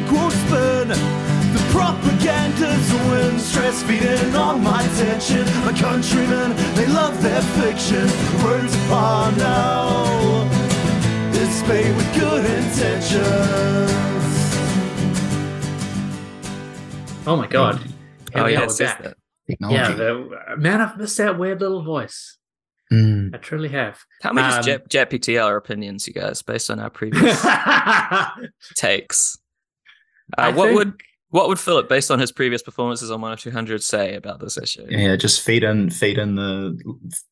equals spin. The propaganda's a win, stress feeding on my tension. My countrymen, they love their fiction. Words upon now, it's made with good intentions. Oh my god. Here oh yeah, are, it we're back. that. Technology. Yeah, the, man, I've missed that weird little voice. Mm. I truly have. Can't we just Um, jet, jet PT our opinions, you guys, based on our previous takes? Uh, what think- would what would Philip, based on his previous performances on one of two hundred, say about this issue? Yeah, just feed in feed in the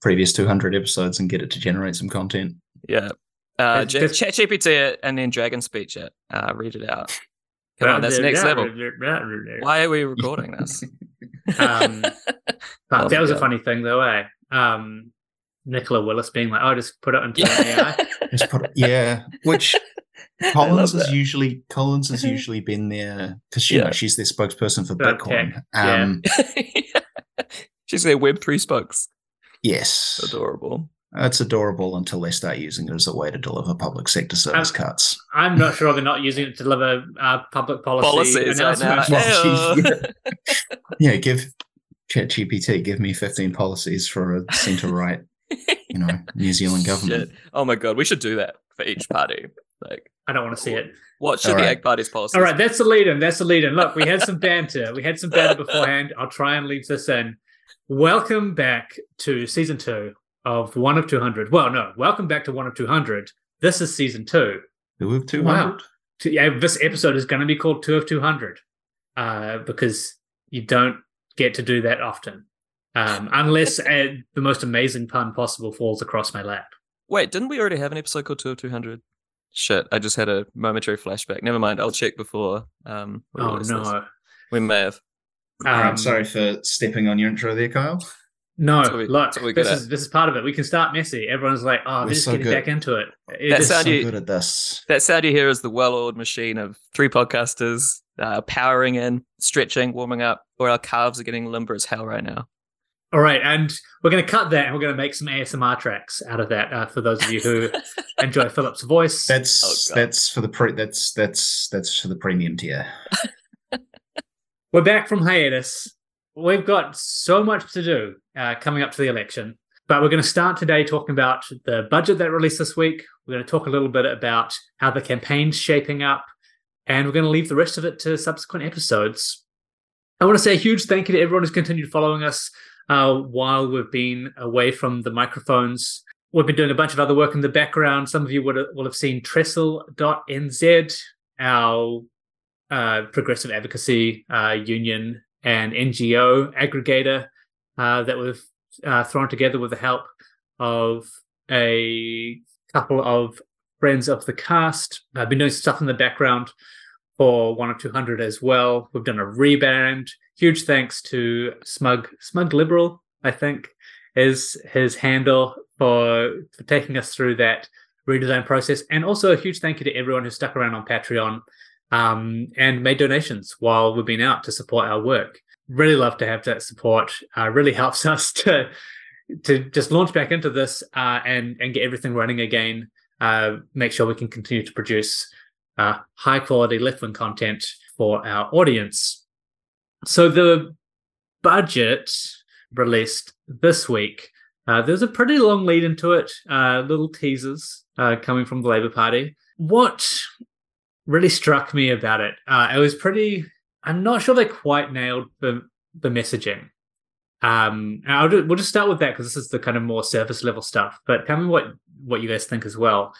previous 200 episodes and get it to generate some content. Yeah. Uh, just- Chat GPT it and then Dragon Speech it. Uh, read it out. Come on, that's next level. Why are we recording this? Um, but that my was a funny thing, though, eh? Um, Nicola Willis being like, "Oh, just put it into an AI." Just put, it, yeah, which I Collins has usually Collins has usually been there because you Yeah. know she's their spokesperson for About Bitcoin. tech, yeah. Um, She's their Web three spokes. Yes, Adorable. That's adorable until they start using it as a way to deliver public sector service Um, cuts. I'm not sure they're not using it to deliver uh, public policy Policies announcements. Well, Ew. she's- Yeah, give ChatGPT give me 15 policies for a centre right, you know, New Zealand government. Shit. Oh my god, we should do that for each party. Like, I don't want to see it. what should All the right. egg party's policy? All right, that's the lead in. That's the lead in. Look, we had some banter. We had some banter beforehand. I'll try and leave this in. Welcome back to season two of One of 200. Well, no, welcome back to One of 200. This is season two. Who have 200? Wow. Yeah, this episode is going to be called Two of 200 uh, because you don't get to do that often. Um, unless uh, the most amazing pun possible falls across my lap. Wait, didn't we already have an episode called Two of Two Hundred? Shit, I just had a momentary flashback. Never mind, I'll check before. Um, we Oh, release this. no. we may have. All right, Um, sorry for stepping on your intro there, Kyle. No, That's we- look, that's what this at. is this is part of it. We can start messy. Everyone's like, "Oh, We're they're just so getting good. back into it." It That is- sound so you- good at this. That sound you hear is the well-oiled machine of three podcasters uh, powering in, stretching, warming up, or our calves are getting limber as hell right now. All right, and we're going to cut that, and we're going to make some ASMR tracks out of that uh, for those of you who enjoy Philip's voice. That's Oh, that's for the pre that's that's that's for the premium tier. We're back from hiatus. We've got so much to do uh, coming up to the election, but we're going to start today talking about the budget that released this week. We're going to talk a little bit about how the campaign's shaping up, and we're going to leave the rest of it to subsequent episodes. I want to say a huge thank you to everyone who's continued following us uh, while we've been away from the microphones. We've been doing a bunch of other work in the background. Some of you would have, will have seen Trestle.nz, our uh, progressive advocacy uh, union and NGO aggregator uh, that we've uh, thrown together with the help of a couple of friends of the cast. I've been doing stuff in the background for one or two hundred as well. We've done a rebrand. Huge thanks to Smug Smug Liberal, I think, is his handle for for taking us through that redesign process. And also a huge thank you to everyone who stuck around on Patreon um, and made donations while we've been out to support our work. Really love to have that support. Uh, really helps us to to just launch back into this uh, and and get everything running again. Uh, make sure we can continue to produce uh, high quality left wing content for our audience. So the budget released this week. Uh, there's a pretty long lead into it. Uh, little teasers uh, coming from the Labour Party. What really struck me about it. Uh, it was pretty. I'm not sure they quite nailed the the messaging. Um, I'll we'll just start with that because this is the kind of more surface level stuff. But tell me what what you guys think as well.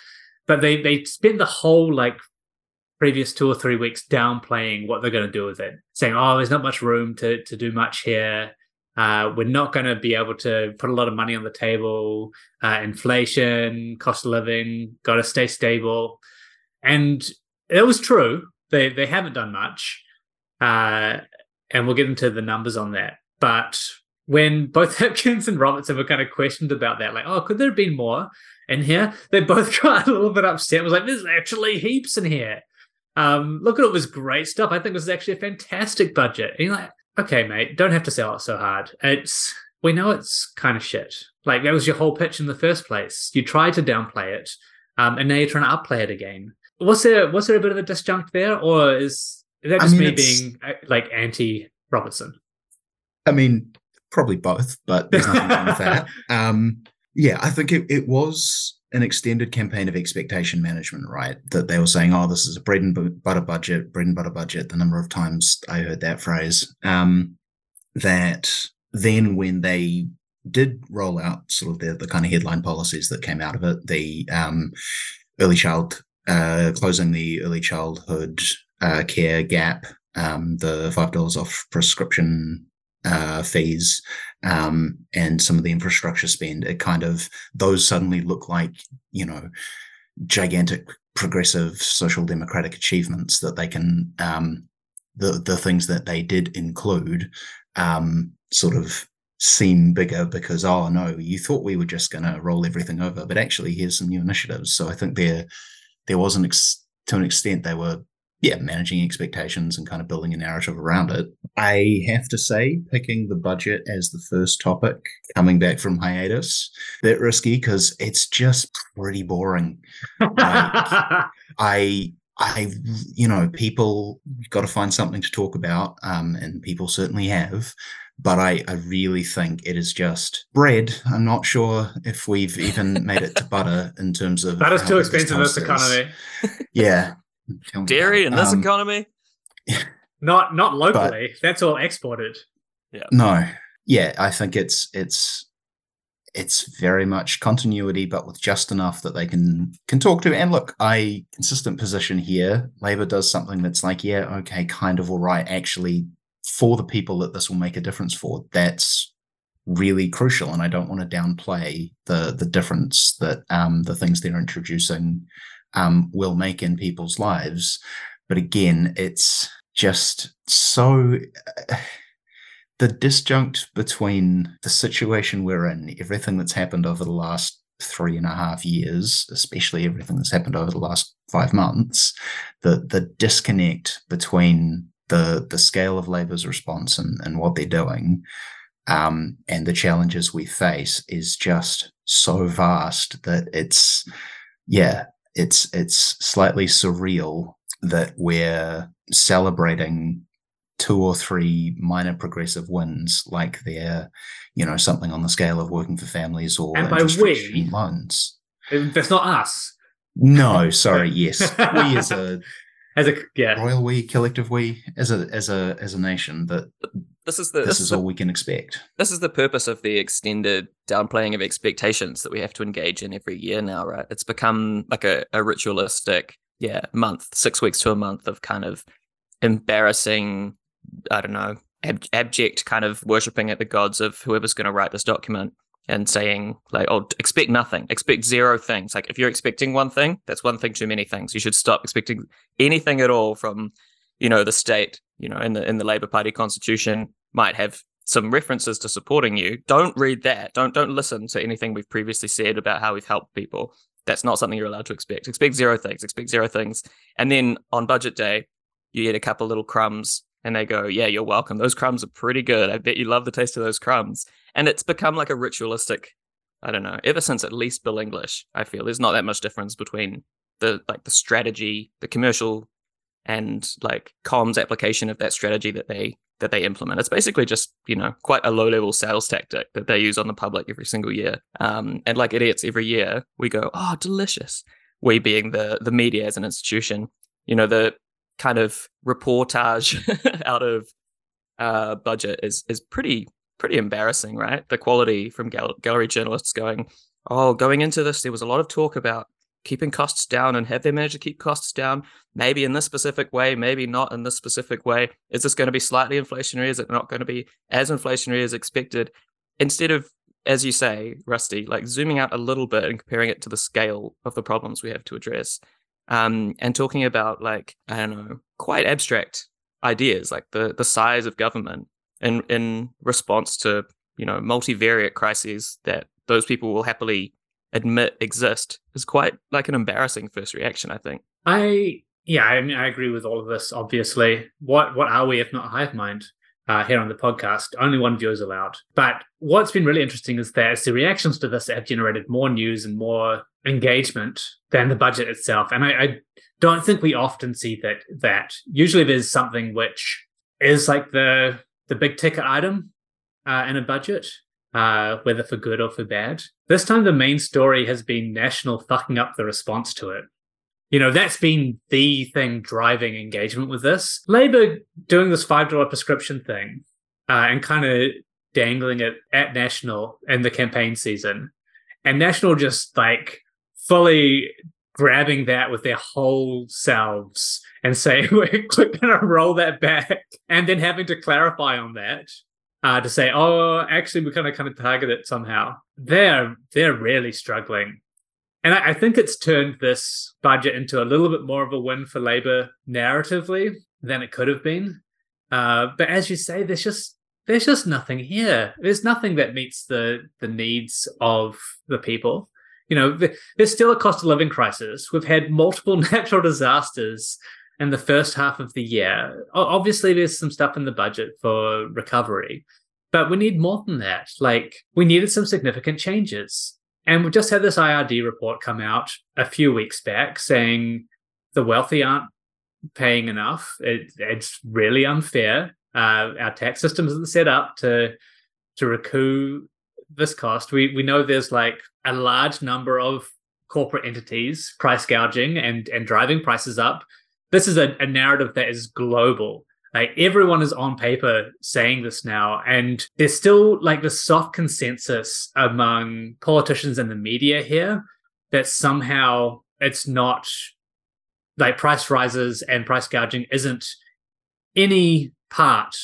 But they they spent the whole like previous two or three weeks downplaying what they're going to do with it, saying, "Oh, there's not much room to to do much here. Uh, we're not going to be able to put a lot of money on the table. Uh, inflation, cost of living, got to stay stable." And it was true. They they haven't done much, uh, and we'll get into the numbers on that. But when both Hopkins and Robertson were kind of questioned about that, like, oh, could there have been more in here? They both got a little bit upset. It was like, there's actually heaps in here. Um, look at all this great stuff. I think this is actually a fantastic budget. And you're like, okay, mate, don't have to sell it so hard. It's we know it's kind of shit. Like that was your whole pitch in the first place. You tried to downplay it, um, and now you're trying to upplay it again. was there was there a bit of a disjunct there, or is, is that I just mean, me being uh, like anti Robertson? I mean, probably both, but there's nothing wrong with that. Um, yeah, I think it, it was an extended campaign of expectation management, right? That they were saying, oh, this is a bread and butter budget, bread and butter budget. The number of times I heard that phrase. Um, that then when they did roll out sort of the, the kind of headline policies that came out of it, the um, early child, uh, closing the early childhood uh, care gap, um, the $5 off prescription uh, fees um, and some of the infrastructure spend, it kind of those suddenly look like you know gigantic progressive social democratic achievements that they can um, the the things that they did include um, sort of seem bigger because oh no you thought we were just going to roll everything over but actually here's some new initiatives. So i think there there was an ex- to an extent they were yeah, managing expectations and kind of building a narrative around it. I have to say, picking the budget as the first topic coming back from hiatus, bit risky because it's just pretty boring. I, I, you know, people got to find something to talk about, um, and people certainly have. But I, I really think it is just bread. I'm not sure if we've even made it to butter in terms of that is too expensive in this economy. Yeah, Dairy in this Um, economy? Not not locally. That's all exported. Yeah. No, yeah, I think it's it's it's very much continuity, but with just enough that they can can talk to. And look, I consistent position here. Labor does something that's like, yeah, okay, kind of all right. Actually, for the people that this will make a difference for, that's really crucial. And I don't want to downplay the the difference that um, the things they're introducing um, will make in people's lives. But again, it's just so the disjunct between the situation we're in, everything that's happened over the last three and a half years, especially everything that's happened over the last five months, the the disconnect between the the scale of Labour's response and, and what they're doing, um, and the challenges we face is just so vast that it's yeah, it's it's slightly surreal that we're celebrating two or three minor progressive wins like they're you know something on the scale of working for families or And by we- loans That's not us. no sorry yes we as a As a yeah. royal we collective we as a as a as a nation that This is the this, this, is the all we can expect this is the purpose of the extended downplaying of expectations that we have to engage in every year now, right? It's become like a, a ritualistic, yeah, month, six weeks to a month of kind of embarrassing, I don't know, ab- abject kind of worshipping at the gods of whoever's going to write this document and saying like, oh, expect nothing, expect zero things. Like if you're expecting one thing, that's one thing too many things. You should stop expecting anything at all from, you know, the state. You know, in the in the Labour Party constitution might have some references to supporting you. Don't read that. Don't don't listen to anything we've previously said about how we've helped people. That's not something you're allowed to expect. Expect zero things. Expect zero things. And then on budget day, you get a couple little crumbs and they go, Yeah, you're welcome. Those crumbs are pretty good. I bet you love the taste of those crumbs. And it's become like a ritualistic, I don't know, ever since at least Bill English, I feel there's not that much difference between the like the strategy, the commercial and like comms application of that strategy that they that they implement. It's basically just, you know, quite a low level sales tactic that they use on the public every single year. Um, and like idiots every year, we go, oh, delicious. We being the the media as an institution, you know, the kind of reportage out of uh, budget is is pretty pretty embarrassing, right? The quality from gal- gallery journalists going, oh, going into this, there was a lot of talk about keeping costs down and have they managed to keep costs down? Maybe in this specific way maybe not in this specific way. Is this going to be slightly inflationary? Is it not going to be as inflationary as expected? Instead of as you say rusty like zooming out a little bit and comparing it to the scale of the problems we have to address um, and talking about like i don't know quite abstract ideas like the the size of government in in response to you know multivariate crises that those people will happily admit exist is quite like an embarrassing first reaction i think I yeah, I mean I agree with all of this, obviously. What what are we if not hive mind? uh, here on the podcast. Only one view is allowed. But what's been really interesting is that the reactions to this have generated more news and more engagement than the budget itself. And I, I don't think we often see that. That usually there's something which is like the the big ticket item uh, in a budget, uh, whether for good or for bad. This time, the main story has been national fucking up the response to it. You know, that's been the thing driving engagement with this. Labour doing this $5 prescription thing uh, and kind of dangling it at National in the campaign season. And National just like fully grabbing that with their whole selves and saying, we're, we're going to roll that back. And then having to clarify on that uh, to say, oh, actually, we're going to kind of target it somehow. They're, they're really struggling and I, I, think it's turned this budget into a little bit more of a win for Labour narratively than it could have been. Uh, but as you say, there's just there's just nothing here. There's nothing that meets the the needs of the people. You know, there's still a cost of living crisis. We've had multiple natural disasters in the first half of the year. Obviously, there's some stuff in the budget for recovery, but we need more than that. Like, we needed some significant changes. And we've just had this IRD report come out a few weeks back saying the wealthy aren't paying enough. It, it's really unfair. Uh, our tax system isn't set up to to recoup this cost. We we know there's like a large number of corporate entities price gouging and and driving prices up. This is a, a narrative that is global. Like everyone is on paper saying this now, and there's still like the soft consensus among politicians and the media here that somehow it's not like price rises and price gouging isn't any part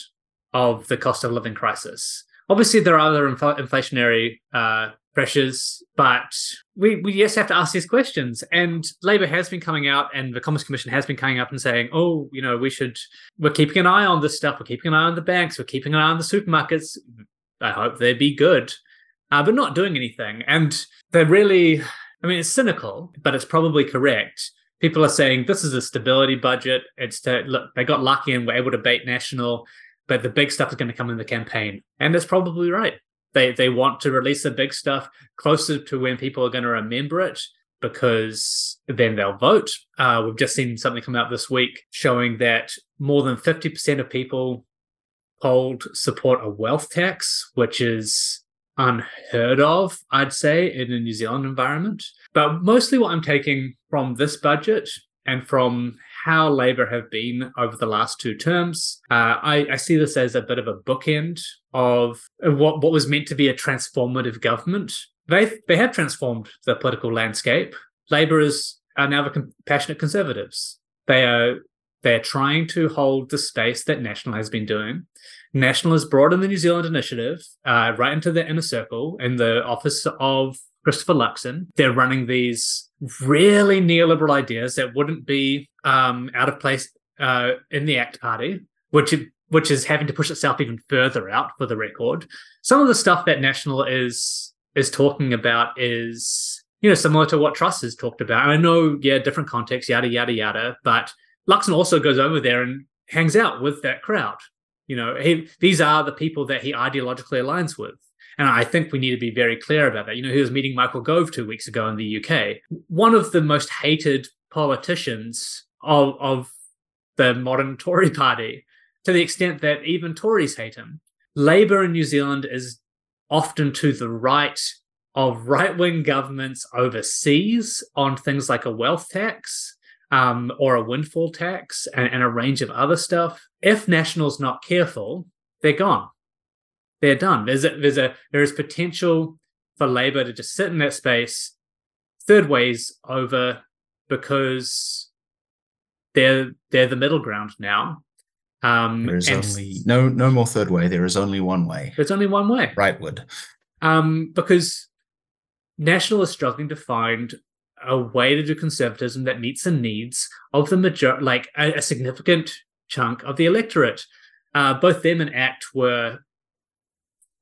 of the cost of living crisis. Obviously, there are other infl- inflationary uh, pressures, but we, we just have to ask these questions. And Labour has been coming out, and the Commerce Commission has been coming up and saying, oh, you know, we should, we're keeping an eye on this stuff. We're keeping an eye on the banks. We're keeping an eye on the supermarkets. I hope they be good, uh, but not doing anything. And they're really, I mean, it's cynical, but it's probably correct. People are saying this is a stability budget. It's to look, they got lucky and were able to bait national, but the big stuff is going to come in the campaign. And it's probably right. They they want to release the big stuff closer to when people are going to remember it because then they'll vote. Uh, we've just seen something come out this week showing that more than 50% of people polled support a wealth tax, which is unheard of, I'd say, in a New Zealand environment. But mostly what I'm taking from this budget and from how Labour have been over the last two terms. Uh, I, I, see this as a bit of a bookend of what, what was meant to be a transformative government. They they have transformed the political landscape. Labour is are now the compassionate conservatives. They are they are trying to hold the space that National has been doing. National has brought in the New Zealand Initiative uh, right into the inner circle in the office of Christopher Luxon. They're running these really neoliberal ideas that wouldn't be um, out of place uh, in the ACT Party, which which is having to push itself even further out for the record. Some of the stuff that National is is talking about is you know similar to what Truss has talked about. I know, yeah, different context, yada yada yada, but Luxon also goes over there and hangs out with that crowd. You know, he, these are the people that he ideologically aligns with. And I think we need to be very clear about that. You know, he was meeting Michael Gove two weeks ago in the UK. One of the most hated politicians of, of the modern Tory party, to the extent that even Tories hate him. Labour in New Zealand is often to the right of right wing governments overseas on things like a wealth tax um, or a windfall tax and, and a range of other stuff. If National's not careful, they're gone they're done. There's a, there's a there is potential for Labour to just sit in that space, third ways over, because they're they're the middle ground now. Um, There's only no no more third way. There is only one way. There's only one way. Rightward. Um, because National is struggling to find a way to do conservatism that meets the needs of the major, like a, a significant chunk of the electorate. Uh, both them and ACT were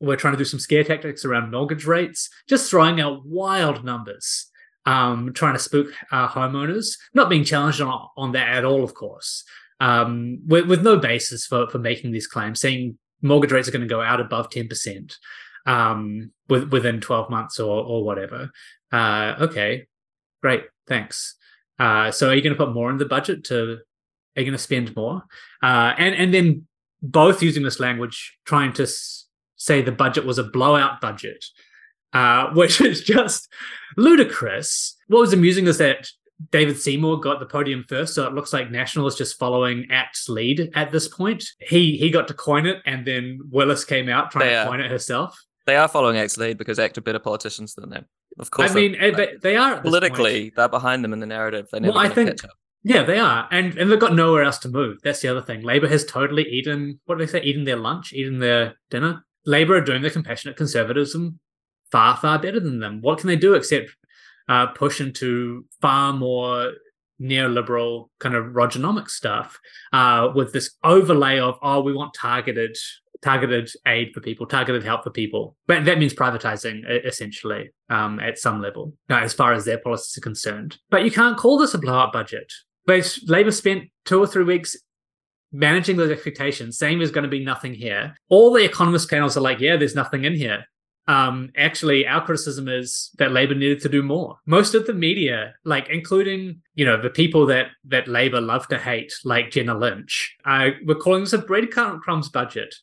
we're trying to do some scare tactics around mortgage rates, just throwing out wild numbers, um, trying to spook uh, homeowners, not being challenged on, on that at all, of course, um, with, with no basis for, for making these claims, saying mortgage rates are going to go out above 10% um, with, within 12 months or, or whatever. Uh, okay, great, thanks. Uh, so are you going to put more in the budget to, are you going to spend more? Uh, and, and then both using this language, trying to s- say the budget was a blowout budget, uh, which is just ludicrous. What was amusing is that David Seymour got the podium first, so it looks like National is just following Act's lead at this point. He he got to coin it, and then Willis came out trying They to are. coin it herself. They are following Act's lead because Act are better politicians than them. Of course, I mean, eh, they, they are politically, point. they're behind them in the narrative. They never Well, I think-. Yeah, they are, and and they've got nowhere else to move. That's the other thing. Labor has totally eaten what do they say? Eaten their lunch, eaten their dinner. Labor are doing their compassionate conservatism far far better than them. What can they do except uh, push into far more neoliberal kind of Rogernomic stuff uh, with this overlay of oh we want targeted targeted aid for people, targeted help for people. But that means privatizing essentially um, at some level, uh, as far as their policies are concerned. But you can't call this a blowout budget. But Labor spent two or three weeks managing those expectations, saying there's going to be nothing here. All the economist panels are like, yeah, there's nothing in here. Um, actually, our criticism is that Labor needed to do more. Most of the media, like including you know the people that that Labor love to hate, like Jenna Lynch, uh, we're calling this a breadcrumbs budget.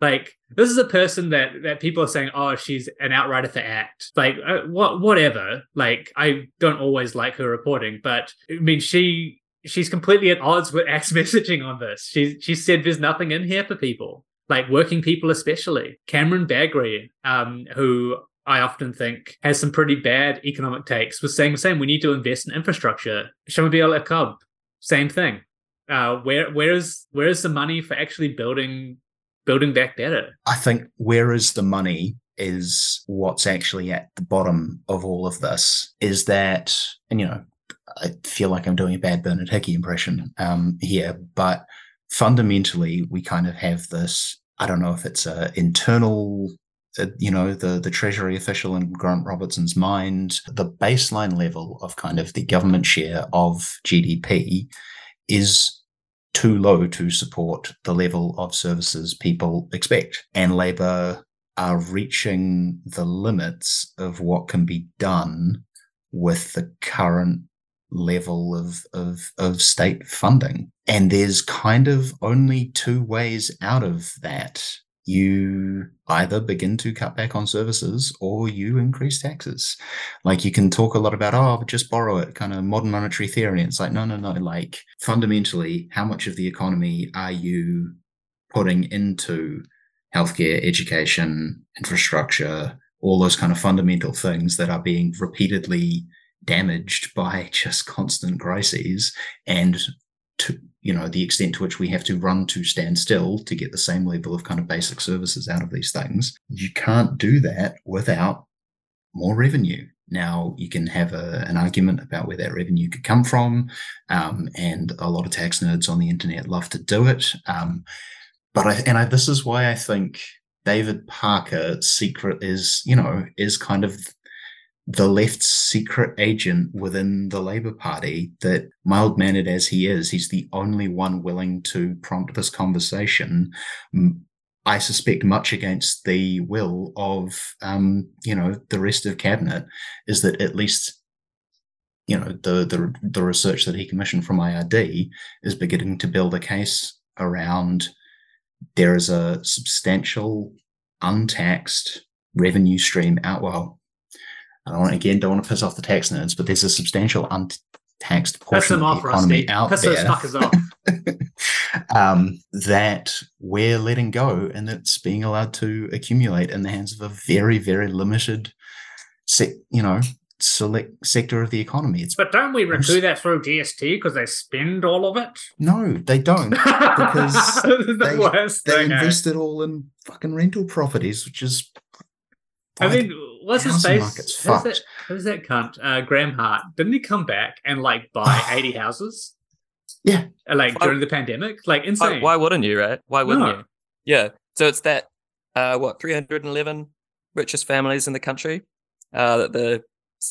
Like this is a person that that people are saying, oh, she's an outrider for ACT. Like uh, what, whatever. Like I don't always like her reporting, but I mean she she's completely at odds with ACT's messaging on this. She she said there's nothing in here for people, like working people especially. Cameron Bagrie, um, who I often think has some pretty bad economic takes, was saying the same. We need to invest in infrastructure. Shamubeel Eaqub, same thing. Uh, where where is where is the money for actually building building back better? I think where is the money is what's actually at the bottom of all of this is that, and you know, I feel like I'm doing a bad Bernard Hickey impression um, here, but fundamentally, we kind of have this. I don't know if it's a internal, uh, you know, the the Treasury official in Grant Robertson's mind, the baseline level of kind of the government share of GDP is too low to support the level of services people expect. And Labor are reaching the limits of what can be done with the current level of, of, of state funding. And there's kind of only two ways out of that. You either begin to cut back on services or you increase taxes. Like you can talk a lot about, oh, but just borrow it, kind of modern monetary theory. And it's like, no, no, no. Like fundamentally, how much of the economy are you putting into healthcare, education, infrastructure, all those kind of fundamental things that are being repeatedly damaged by just constant crises and to you know the extent to which we have to run to stand still to get the same level of kind of basic services out of these things you can't do that without more revenue. Now you can have a, an argument about where that revenue could come from um, and a lot of tax nerds on the internet love to do it um, but I, and I, this is why i think david parker secret is you know is kind of the left's secret agent within the Labour Party, that mild mannered as he is, he's the only one willing to prompt this conversation. I suspect, much against the will of, um, you know, the rest of cabinet, is that at least, you know, the the the research that he commissioned from IRD is beginning to build a case around there is a substantial untaxed revenue stream out. Well, I don't want again don't want to piss off the tax nerds, but there's a substantial untaxed Piss portion them of off, the economy Rusty. out Piss there those fuckers off. um, that we're letting go and it's being allowed to accumulate in the hands of a very very limited, sec, you know, select sector of the economy. It's But don't we recoup that through GST because they spend all of it? no, they don't. Because the they- They eh? invest it all in fucking rental properties, which is. I like, mean, what's his face? market's Who's that, fucked. who's that cunt? Uh, Graeme Hart. Didn't he come back and like buy 80 houses? Yeah. Uh, Like Why- during the pandemic? Like Why, insane. why wouldn't you, right? Why wouldn't No. you? Yeah. So it's that uh what 311 richest families in the country. Uh that the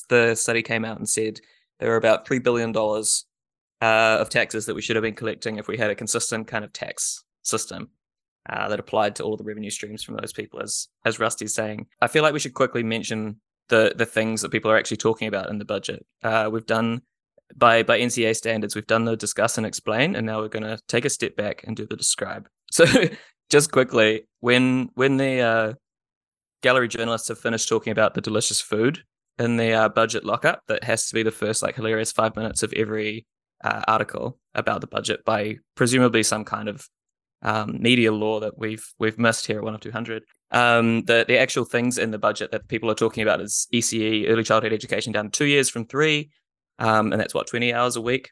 the study came out and said there were about three billion dollars uh of taxes that we should have been collecting if we had a consistent kind of tax system. Uh, that applied to all the revenue streams from those people, as as Rusty's saying. I feel like we should quickly mention the the things that people are actually talking about in the budget. Uh, we've done by by NCEA standards, we've done the discuss and explain, and now we're going to take a step back and do the describe. So, just quickly, when when the uh, gallery journalists have finished talking about the delicious food in the uh, budget lockup, that has to be the first like hilarious five minutes of every uh, article about the budget by presumably some kind of um, media law that we've we've missed here at one of two hundred. Um, the the actual things in the budget that people are talking about is ECE, early childhood education, down to two years from three, um, and that's what twenty hours a week,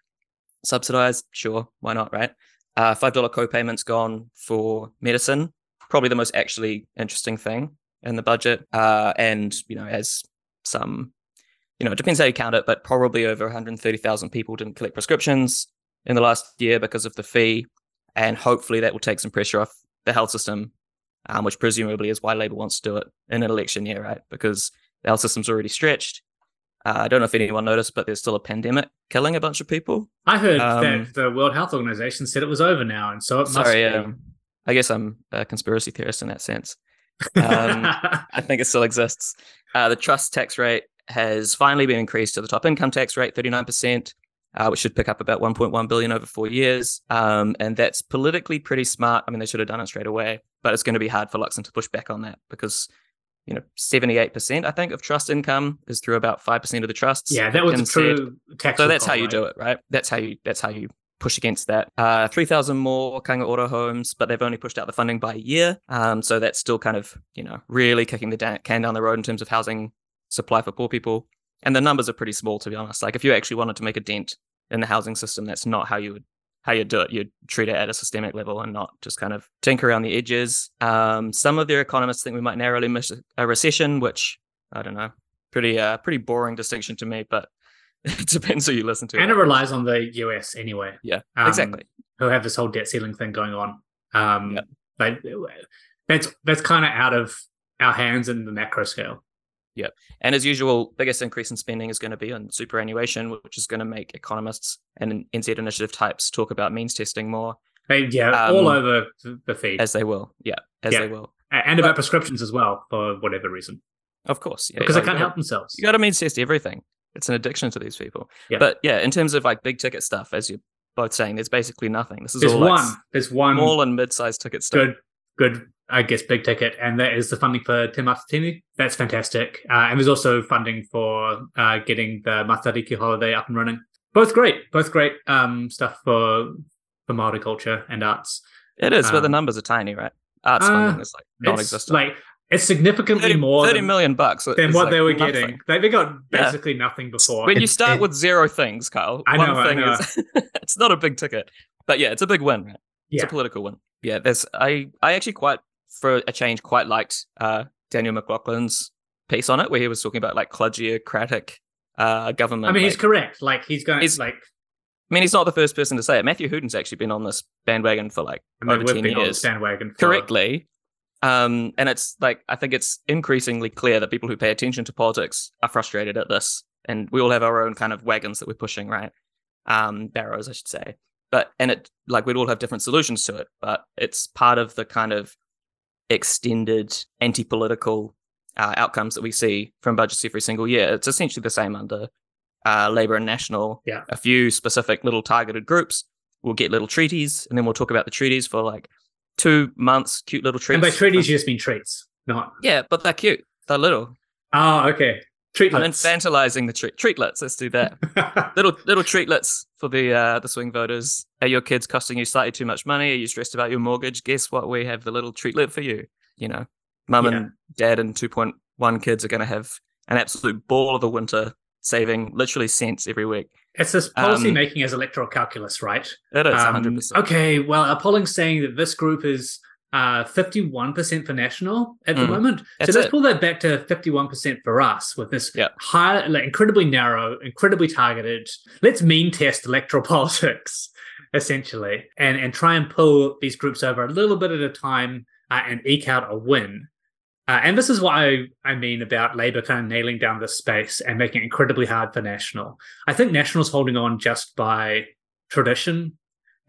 subsidized. Sure, why not, right? Uh, Five dollar co-payments gone for medicine, probably the most actually interesting thing in the budget, uh, and you know as some, you know, it depends how you count it, but probably over one hundred thirty thousand people didn't collect prescriptions in the last year because of the fee, and hopefully that will take some pressure off the health system um, which presumably is why Labour wants to do it in an election year, right? Because the health system's already stretched. Uh, I don't know if anyone noticed, but there's still a pandemic killing a bunch of people. I heard Um, that the World Health Organization said it was over now, and so it must Sorry, be. um, I guess I'm a conspiracy theorist in that sense. Um, I think it still exists. Uh, the trust tax rate has finally been increased to the top income tax rate, 39%, uh, which should pick up about 1.1 billion over four years. Um, and that's politically pretty smart. I mean, they should have done it straight away, but it's going to be hard for Luxon to push back on that because, you know, 78%, I think, of trust income is through about 5% of the trusts. yeah, that was true tax. So that's how reform, you right? do it, right? That's how you that's how you push against that. Uh, three thousand more Kāinga Ora homes, but they've only pushed out the funding by a year. Um, so that's still kind of you know really kicking the da- can down the road in terms of housing supply for poor people. And the numbers are pretty small, to be honest. Like if you actually wanted to make a dent in the housing system, that's not how you would how you do it. You'd treat it at a systemic level and not just kind of tinker around the edges. Um, some of their economists think we might narrowly miss a recession, which I don't know. Pretty uh pretty boring distinction to me, but it depends who you listen to. And it relies on the US anyway. Yeah, um, exactly. Who have this whole debt ceiling thing going on. Um, Yep. but that's that's kind of out of our hands in the macro scale. And as usual, biggest increase in spending is going to be on superannuation, which is going to make economists and NZ initiative types talk about means testing more, They, yeah, Um, all over the feed, as they will. Yeah, as Yeah. they will. And about prescriptions as well for whatever reason, Of course. Yeah, because they can't help themselves. You got to means test everything. It's an addiction to these people. Yeah. But yeah, in terms of like big ticket stuff, as you're both saying, there's basically nothing. This is There's all one. like There's one small and mid-sized ticket stuff. good, good, I guess, big ticket, and that is the funding for Te Matatini. That's fantastic. Uh, and there's also funding for uh, getting the Matariki holiday up and running. Both great, both great um, stuff for for Māori culture and arts. It is, but the Um, numbers are tiny, right? Arts uh, funding is like It's non-existent. like it's significantly 30, more 30 than, million bucks than what like they were nothing. getting. They, they got Yeah. basically nothing before. When you start it- with zero things, Kyle, I one know, I thing know. is it's not a big ticket, but yeah, it's a big win. Right? It's a political win. Yeah, there's I I actually quite for a change quite liked uh, Danyl McLauchlan's piece on it where he was talking about like kludgeocratic uh, government. I mean, he's correct. Like he's going He's- like I mean, he's not the first person to say it. Matthew Hooton's actually been on this bandwagon for like I mean, over we've ten been on years bandwagon for, correctly. Um, and it's like I think it's increasingly clear that people who pay attention to politics are frustrated at this, and we all have our own kind of wagons that we're pushing, right? Um, barrows, I should say. But and it like we'd all have different solutions to it, but it's part of the kind of extended anti-political uh, outcomes that we see from budgets every single year. It's essentially the same under uh, Labor and National. Yeah. a few specific little targeted groups will get little treaties, and then we'll talk about the treaties for like two months. Cute little treats. and by treaties, you just mean treats, not. Yeah, but they're cute. They're little. Oh, okay. I'm infantilizing the treat treatlets. Let's do that. little little treatlets for the uh, the swing voters. Are your kids costing you slightly too much money? Are you stressed about your mortgage? Guess what? We have the little treatlet for you. You know, mum Yeah. and dad and 2.1 kids are going to have an absolute ball of a winter, saving literally cents every week. it's this policy Um, making as electoral calculus, right? It is Um, 100%. Okay, well, our polling's saying that this group is uh, 51% for national at the Mm, moment. So let's it. pull that back to 51% for us with this Yeah. high, like, incredibly narrow, incredibly targeted. Let's mean test electoral politics, essentially, and, and try and pull these groups over a little bit at a time uh, and eke out a win. Uh, and this is what I, I mean about Labour kind of nailing down this space and making it incredibly hard for National. I think National's holding on just by tradition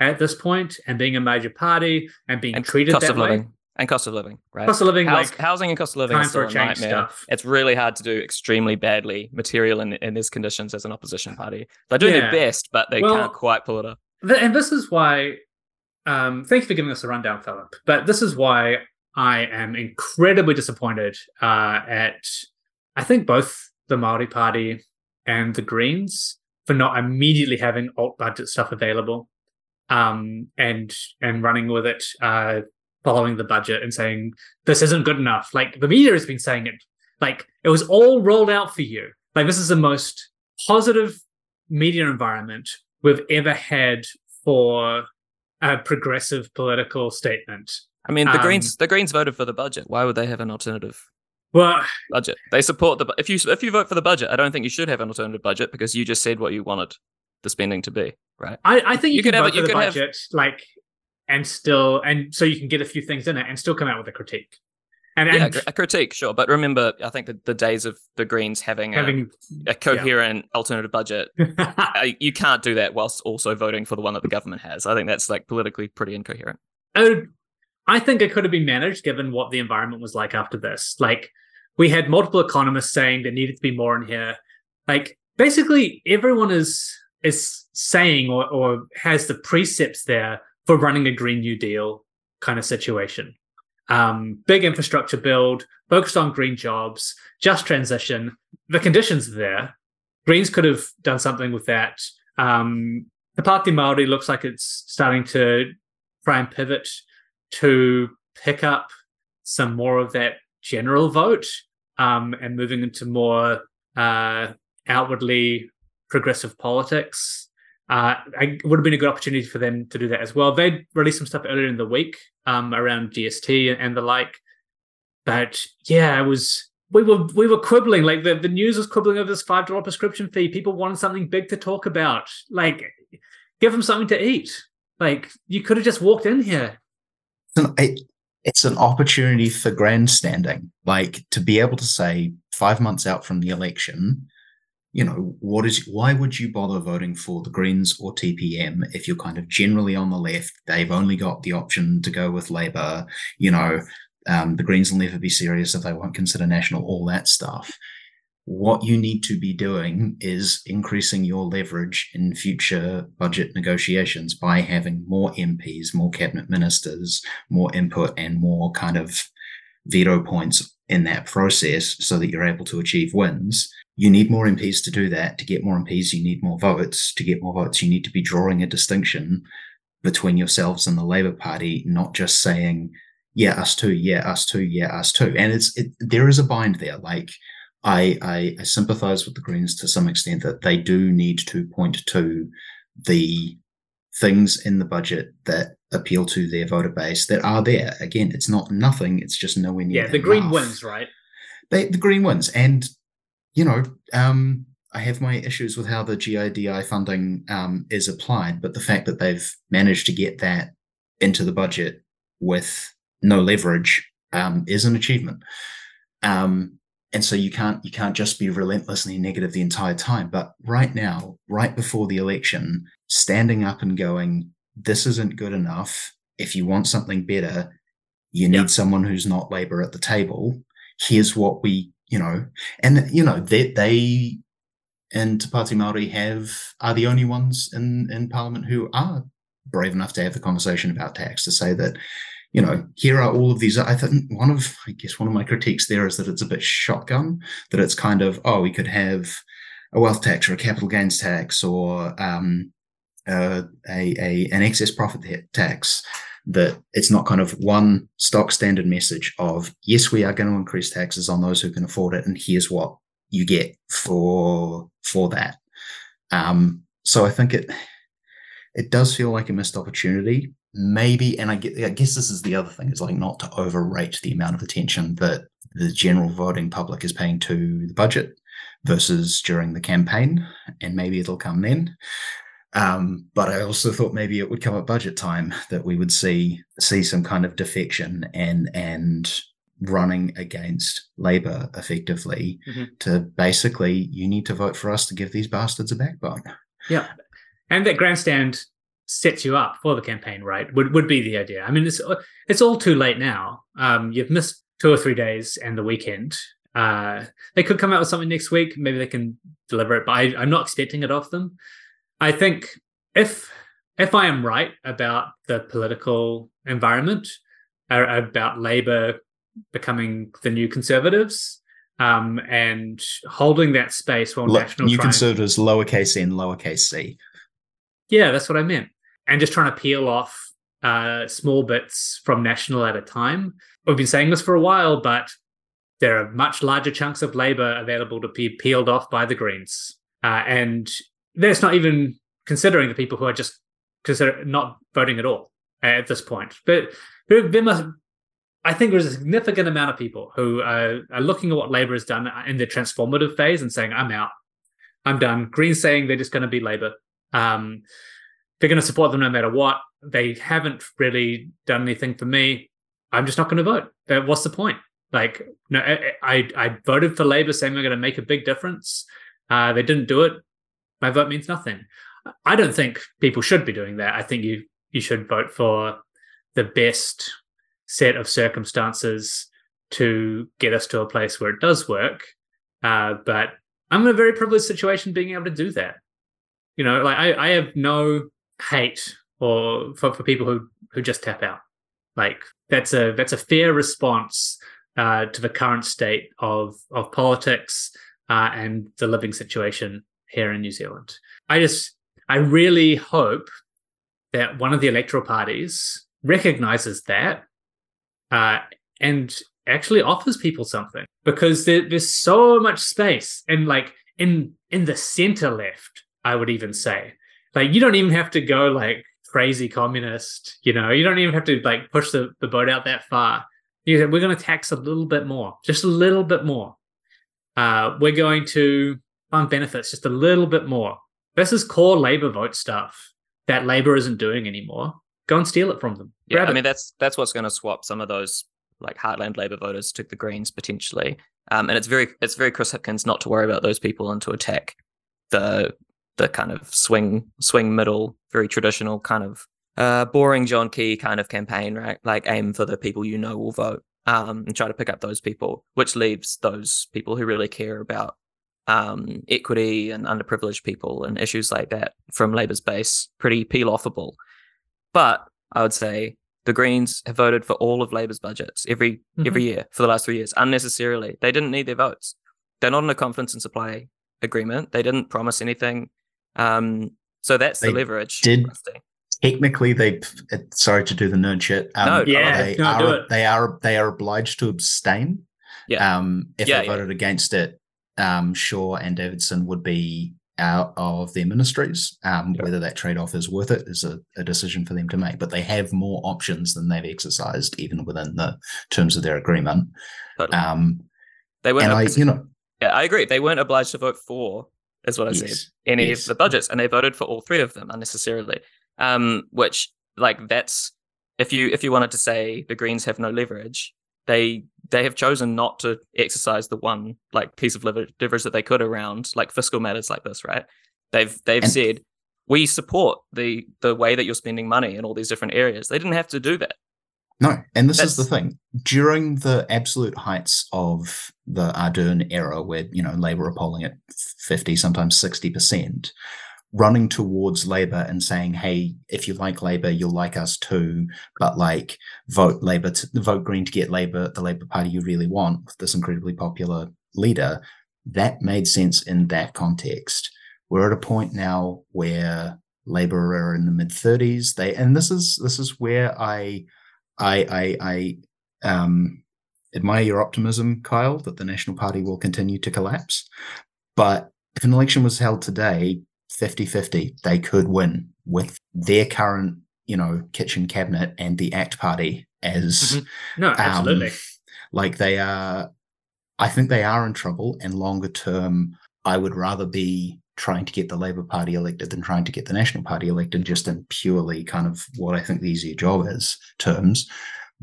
at this point and being a major party and being and treated cost that of way. living and cost of living, right? Cost of living, House- like housing and cost of living time for a a change nightmare. stuff. It's really hard to do extremely badly material in, in these conditions as an opposition party. They're doing Yeah. their best, but they Well- can't quite pull it off. Th- and this is why um thank you for giving us a rundown philip but this is why i am incredibly disappointed uh at i think both the maori party and the greens for not immediately having alt budget stuff available um and and running with it uh following the budget and saying this isn't good enough like the media has been saying it like it was all rolled out for you like this is the most positive media environment we've ever had for a progressive political statement. I mean, the Um, Greens the Greens voted for the budget. Why would they have an alternative Well, budget? They support the if you if you vote for the budget, I don't think you should have an alternative budget because you just said what you wanted the spending to be, right? I, I think you, You can could have you could have- budget, like, and still, and so you can get a few things in it and still come out with a critique. And, Yeah, and a critique, sure, but remember, I think that the days of the Greens having, having, a, a coherent alternative budget, uh, you can't do that whilst also voting for the one that the government has. I think that's like politically pretty incoherent. Oh, I think it could have been managed given what the environment was like after this. Like, we had multiple economists saying there needed to be more in here. Like, basically, everyone is is saying or, or has the precepts there for running a Green New Deal kind of situation. Um, big infrastructure build, focused on green jobs, just transition. The conditions are there. Greens could have done something with that. Um, Te Pāti Māori looks like it's starting to try and pivot to pick up some more of that general vote um, and moving into more uh, outwardly progressive politics. Uh, would have been a good opportunity for them to do that as well. They'd released some stuff earlier in the week um, around GST and, and the like, but yeah, it was we were we were quibbling like the, the news was quibbling over this five dollar prescription fee. People wanted something big to talk about. Like, give them something to eat. Like you could have just walked in here. It, it's an opportunity for grandstanding, like to be able to say five months out from the election, you know, what is why would you bother voting for the Greens or TPM if you're kind of generally on the left? They've only got the option to go with Labour, you know. Um, the Greens will never be serious if they won't consider national, all that stuff. What you need to be doing is increasing your leverage in future budget negotiations by having more MPs, more cabinet ministers, more input, and more kind of veto points in that process so that you're able to achieve wins. You need more MPs to do that. To get more MPs, you need more votes. To get more votes, you need to be drawing a distinction between yourselves and the Labour Party, not just saying, yeah, us too, yeah, us too, yeah, us too. And it's it, there is a bind there. Like I, I I sympathise with the Greens to some extent that they do need to point to the things in the budget that appeal to their voter base that are there. Again, it's not nothing. It's just nowhere near. Yeah, the green enough. wins, right? They, the green wins, and you know, um, I have my issues with how the GIDI funding um, is applied, but the fact that they've managed to get that into the budget with no leverage um, is an achievement. Um, and so you can't you can't just be relentlessly negative the entire time. But right now, right before the election, standing up and going, "This isn't good enough. If you want something better, you need someone who's not Labor at the table. Here's what we, you know, and you know they they and Te Pāti Māori have are the only ones in in Parliament who are brave enough to have the conversation about tax to say that you know here are all of these i think one of i guess one of my critiques there is that it's a bit shotgun that it's kind of oh we could have a wealth tax or a capital gains tax or um, uh, a, a an excess profit tax that it's not kind of one stock standard message of yes we are going to increase taxes on those who can afford it and here's what you get for for that. Um, so i think it it does feel like a missed opportunity. Maybe and I, I guess this is the other thing is like not to overrate the amount of attention that the general voting public is paying to the budget versus during the campaign and maybe it'll come then um, but I also thought maybe it would come at budget time that we would see see some kind of defection and and running against Labor effectively Mhm. to basically you need to vote for us to give these bastards a backbone. Yeah. And that grandstand sets you up for the campaign, right? Would would be the idea. I mean, it's it's all too late now. Um, you've missed two or three days and the weekend. Uh, they could come out with something next week. Maybe they can deliver it, but I, I'm not expecting it of them. I think if if I am right about the political environment, about Labour becoming the new Conservatives, um, and holding that space while Look, National new and- conservatives, lowercase n, lowercase c. Yeah, that's what I meant. And just trying to peel off uh, small bits from National at a time. We've been saying this for a while, but there are much larger chunks of Labour available to be peeled off by the Greens. Uh, and that's not even considering the people who are just consider not voting at all at this point. But there, must, I think there's a significant amount of people who are, are looking at what Labour has done in the transformative phase and saying, I'm out. I'm done. Greens saying they're just going to be Labour. Um, they're going to support them no matter what. They haven't really done anything for me. I'm just not going to vote. What's the point? Like, no, I I, I voted for Labour, saying they're going to make a big difference. Uh, they didn't do it. My vote means nothing. I don't think people should be doing that. I think you you should vote for the best set of circumstances to get us to a place where it does work. Uh, but I'm in a very privileged situation being able to do that. You know, like I, I have no hate or for, for people who who just tap out. Like that's a that's a fair response uh, to the current state of of politics uh, and the living situation here in New Zealand. I just I really hope that one of the electoral parties recognizes that uh, and actually offers people something because there, there's so much space and like in in the center left i would even say. Like you don't even have to go like crazy communist you know you don't even have to like push the, the boat out that far. You we're going to tax a little bit more just a little bit more. Uh, we're going to fund benefits just a little bit more this is core labor vote stuff that labor isn't doing anymore go and steal it from them Yeah, Grab I it. mean that's that's what's going to swap some of those like heartland Labour voters to the Greens potentially. Um, and it's very it's very Chris Hipkins not to worry about those people and to attack the the kind of swing swing middle, very traditional kind of uh, boring John Key kind of campaign, right? Like aim for the people you know will vote, um, and try to pick up those people, which leaves those people who really care about um, equity and underprivileged people and issues like that from Labour's base pretty peel offable. But I would say the Greens have voted for all of Labour's budgets every every year for the last three years unnecessarily. They didn't need their votes. They're not in a confidence and supply agreement. They didn't promise anything. Um, so that's They the leverage. did- Technically, they. uh, Sorry to do the nerd shit. Um, No, Yeah, they are. do it. They are. They are obliged to abstain. Yeah. Um, if Yeah, they yeah. voted against it, um, Shaw and Davidson would be out of their ministries. Um. Whether that trade off is worth it is a, a decision for them to make. But they have more options than they've exercised, even within the terms of their agreement. Totally. Um, they weren't. I, you know, yeah, I agree. They weren't obliged to vote for, is what I said, any yes. of the budgets, and they voted for all three of them unnecessarily. Um, which like that's if you if you wanted to say the Greens have no leverage, they they have chosen not to exercise the one like piece of leverage that they could around like fiscal matters like this, right? They've they've And- said we support the the way that you're spending money in all these different areas. They didn't have to do that. No, and this is the thing. During the absolute heights of the Ardern era, where you know Labour are polling at fifty, sometimes sixty percent, running towards Labour and saying, "Hey, if you like Labour, you'll like us too," but like vote Labour, to, vote Green to get Labour, the Labour Party you really want, with this incredibly popular leader. That made sense in that context. We're at a point now where Labour are in the mid thirties. They and this is this is where I I, I, I um, admire your optimism, Kyle, that the National Party will continue to collapse. But if an election was held today, 50 50, they could win with their current, you know, kitchen cabinet and the ACT Party as Mhm. No, absolutely. um, like they are, I think they are in trouble. And longer term, I would rather be trying to get the Labour Party elected than trying to get the National Party elected, just in purely kind of what I think the easier job is terms.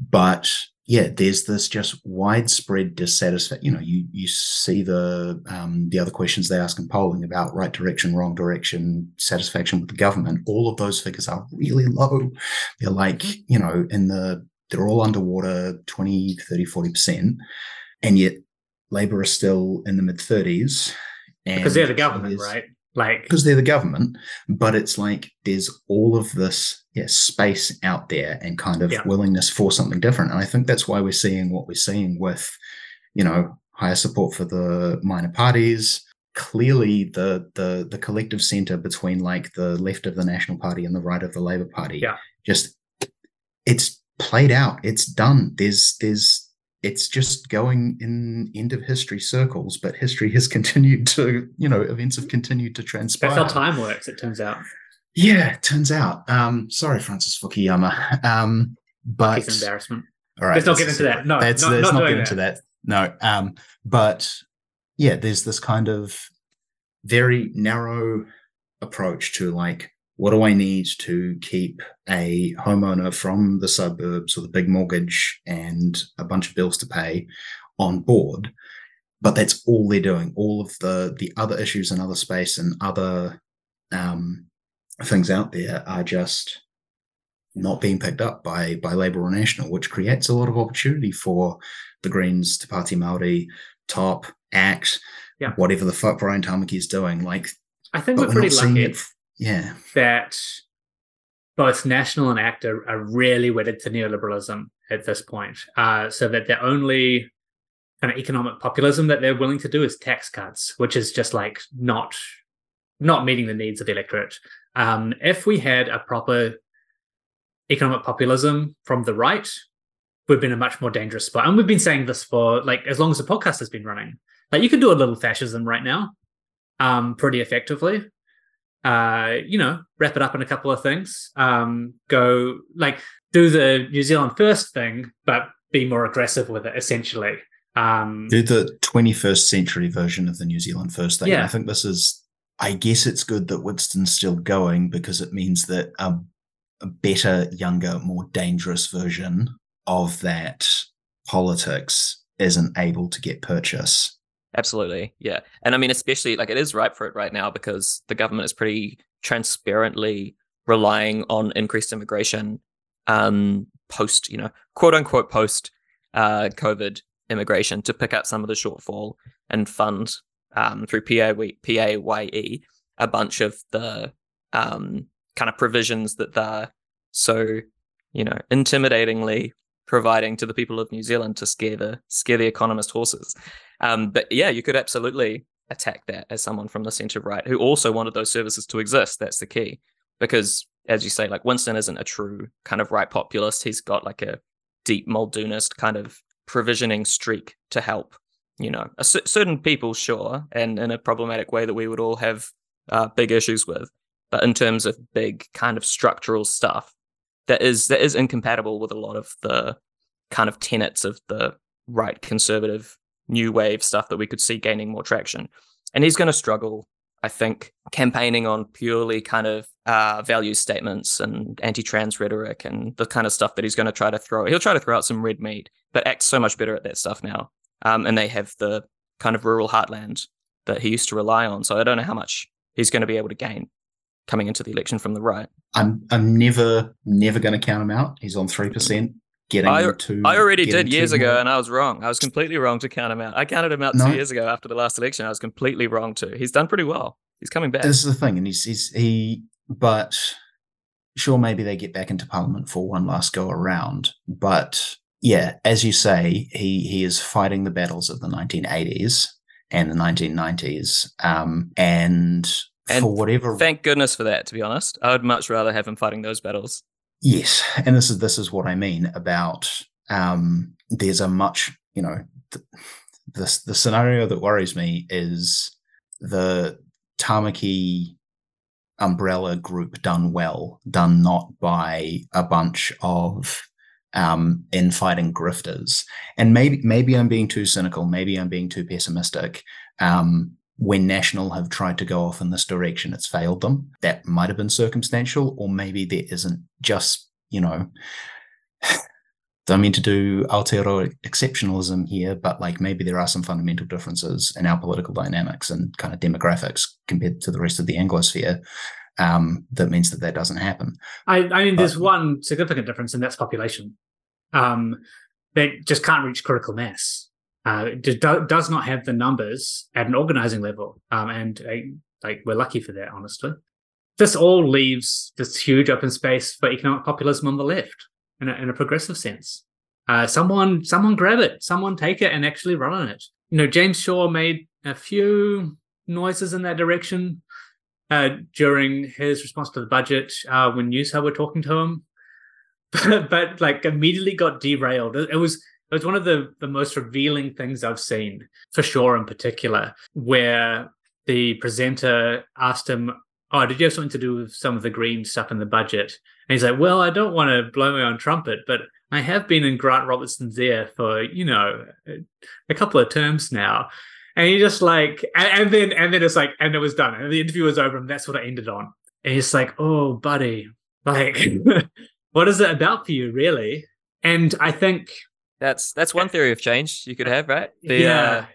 But yeah, there's this just widespread dissatisfaction. You know, you you see the um, the other questions they ask in polling about right direction, wrong direction, satisfaction with the government. All of those figures are really low. They're like, mm-hmm. you know, in the they're all underwater 20, 30, 40%. And yet Labour is still in the mid 30s. Because they're the government, right? Like because they're the government, but it's like there's all of this yeah, space out there and kind of yeah. willingness for something different. And I think that's why we're seeing what we're seeing with, you know, higher support for the minor parties. Clearly, the the the collective centre between like the left of the National Party and the right of the Labour Party, yeah. just it's played out. It's done. There's there's it's just going in end of history circles, but history has continued to, you know, events have continued to transpire. That's how time works, it turns out. Yeah, it turns out. Um, sorry, Francis Fukuyama. Um, but it's embarrassment. All right. Let's not get into that. No, let's, not, let's not, not get that. into that. No. Um, but yeah, there's this kind of very narrow approach to like what do I need to keep a homeowner from the suburbs with a big mortgage and a bunch of bills to pay on board? But that's all they're doing. All of the the other issues in other space and other um, things out there are just not being picked up by by Labour or National, which creates a lot of opportunity for the Greens, Te Pāti Māori, Top, Act, yeah. whatever the fuck Brian Tamaki is doing. Like, I think we're pretty lucky. It, yeah. That both National and ACT are, are really wedded to neoliberalism at this point. Uh, so that the only kind of economic populism that they're willing to do is tax cuts, which is just like not not meeting the needs of the electorate. Um, if we had a proper economic populism from the right, we've been a much more dangerous spot. And we've been saying this for like as long as the podcast has been running. Like you can do a little fascism right now, um, pretty effectively uh, you know, wrap it up in a couple of things. Um, go like do the New Zealand first thing, but be more aggressive with it. Essentially, um, do the 21st century version of the New Zealand first thing. Yeah. I think this is. I guess it's good that Winston's still going because it means that a, a better, younger, more dangerous version of that politics isn't able to get purchase Absolutely. Yeah. And I mean, especially like it is ripe for it right now because the government is pretty transparently relying on increased immigration um, post, you know, quote unquote post uh, COVID immigration to pick up some of the shortfall and fund um, through PAYE a bunch of the um, kind of provisions that they're so, you know, intimidatingly providing to the people of New Zealand to scare the scare the economist horses. Um, but yeah, you could absolutely attack that as someone from the centre right who also wanted those services to exist. That's the key. Because as you say, like Winston isn't a true kind of right populist. He's got like a deep Muldoonist kind of provisioning streak to help, you know, certain people, sure, and in a problematic way that we would all have uh, big issues with. But in terms of big kind of structural stuff, that is that is incompatible with a lot of the kind of tenets of the right conservative new wave stuff that we could see gaining more traction. And he's going to struggle, I think, campaigning on purely kind of uh, value statements and anti-trans rhetoric and the kind of stuff that he's going to try to throw. He'll try to throw out some red meat, but acts so much better at that stuff now. Um, and they have the kind of rural heartland that he used to rely on. So I don't know how much he's going to be able to gain coming into the election from the right. I'm I'm never never going to count him out. He's on three percent getting I, to. I already did years ago, more. and I was wrong. I was completely wrong to count him out. I counted him out no. two years ago after the last election. I was completely wrong too. He's done pretty well. He's coming back. This is the thing, and he's, he's he. But sure, maybe they get back into Parliament for one last go around. But yeah, as you say, he he is fighting the battles of the 1980s and the 1990s, um, and. And for whatever thank goodness for that to be honest i would much rather have him fighting those battles Yes, and this is this is what I mean about um, there's a much you know th- the the scenario that worries me is the Tamaki umbrella group done well, done not by a bunch of um, infighting grifters. And maybe maybe I'm being too cynical, maybe I'm being too pessimistic. Um, when National have tried to go off in this direction, it's failed them. That might have been circumstantial, or maybe there isn't just, you know, don't mean to do Aotearoa exceptionalism here, but like maybe there are some fundamental differences in our political dynamics and kind of demographics compared to the rest of the Anglosphere. Um, that means that that doesn't happen. I, I mean, there's one significant difference, and that's population. Um, they just can't reach critical mass. Uh, do, does not have the numbers at an organizing level, um, and uh, like we're lucky for that, honestly. This all leaves this huge open space for economic populism on the left in a, in a progressive sense. Uh, someone, someone grab it, someone take it and actually run on it. You know, James Shaw made a few noises in that direction uh, during his response to the budget uh, when Newshub were talking to him, but, but like immediately got derailed. It was it was one of the the most revealing things I've seen for sure, in particular, where the presenter asked him, "Oh, did you have something to do with some of the green stuff in the budget?" And he's like, "Well, I don't want to blow my own trumpet, but I have been in Grant Robertson's ear for you know a couple of terms now." And he just like, and, and then and then it's like, and it was done, and the interview was over, and that's what I ended on. And he's like, "Oh, buddy, like, what is it about for you, really?" And I think that's that's one theory of change you could have, right? The, yeah. Uh,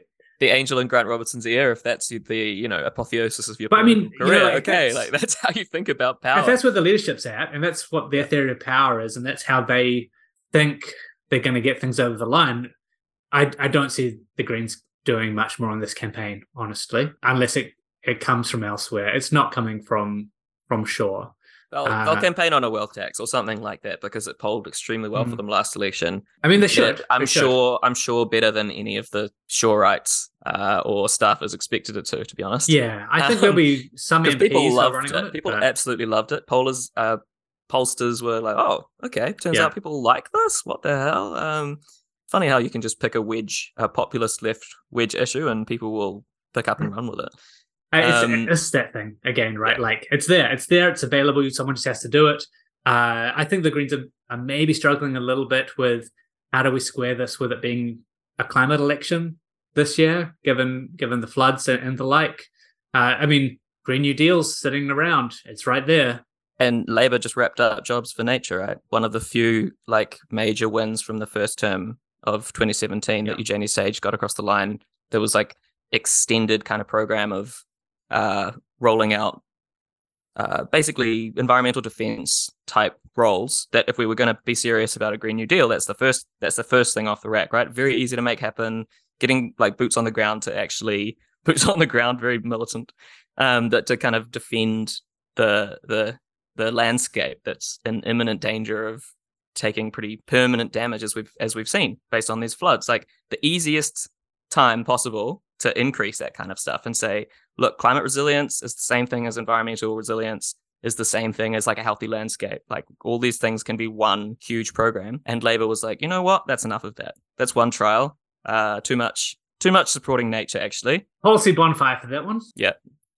the angel in Grant Robertson's ear, if that's the you know apotheosis of your but I mean, career, you know, okay, that's, like that's how you think about power. If that's where the leadership's at, and that's what their theory of power is, and that's how they think they're going to get things over the line. I I don't see the Greens doing much more on this campaign, honestly, unless it it comes from elsewhere. It's not coming from from Shaw. They'll, Uh, they'll campaign on a wealth tax or something like that because it polled extremely well for Mhm. them last election. I mean, they should. I'm They should. sure. I'm sure better than any of the Shawrites uh, or staffers expected it to. To be honest, Yeah, I think there'll Um, be some MPs people loved running it. it. People but- absolutely loved it. Pollers, uh, pollsters were like, "Oh, okay. Turns Yeah. out people like this. What the hell?" Um, funny how you can just pick a wedge, a populist left wedge issue, and people will pick up and run with it. Uh, It's, Um, it's that thing again, right? yeah. Like it's there, it's there, it's available. Someone just has to do it. Uh, I think the Greens are, are maybe struggling a little bit with how do we square this with it being a climate election this year, given given the floods and, and the like. Uh, I mean, Green New Deal's sitting around; it's right there. And Labour just wrapped up Jobs for Nature, right? One of the few like major wins from the first term of 2017 Yeah. that Eugenie Sage got across the line. There was like extended kind of program of uh, rolling out uh, basically environmental defense type roles that if we were going to be serious about a green new deal that's the first that's the first thing off the rack right? Very easy to make happen getting like boots on the ground to actually boots on the ground very militant um that to kind of defend the the the landscape that's in imminent danger of taking pretty permanent damage as we've as we've seen based on these floods. Like the easiest time possible to increase that kind of stuff and say look climate resilience is the same thing as environmental resilience is the same thing as like a healthy landscape like all these things can be one huge program and labor was like you know what that's enough of that that's one trial uh too much too much supporting nature actually Policy bonfire for that one.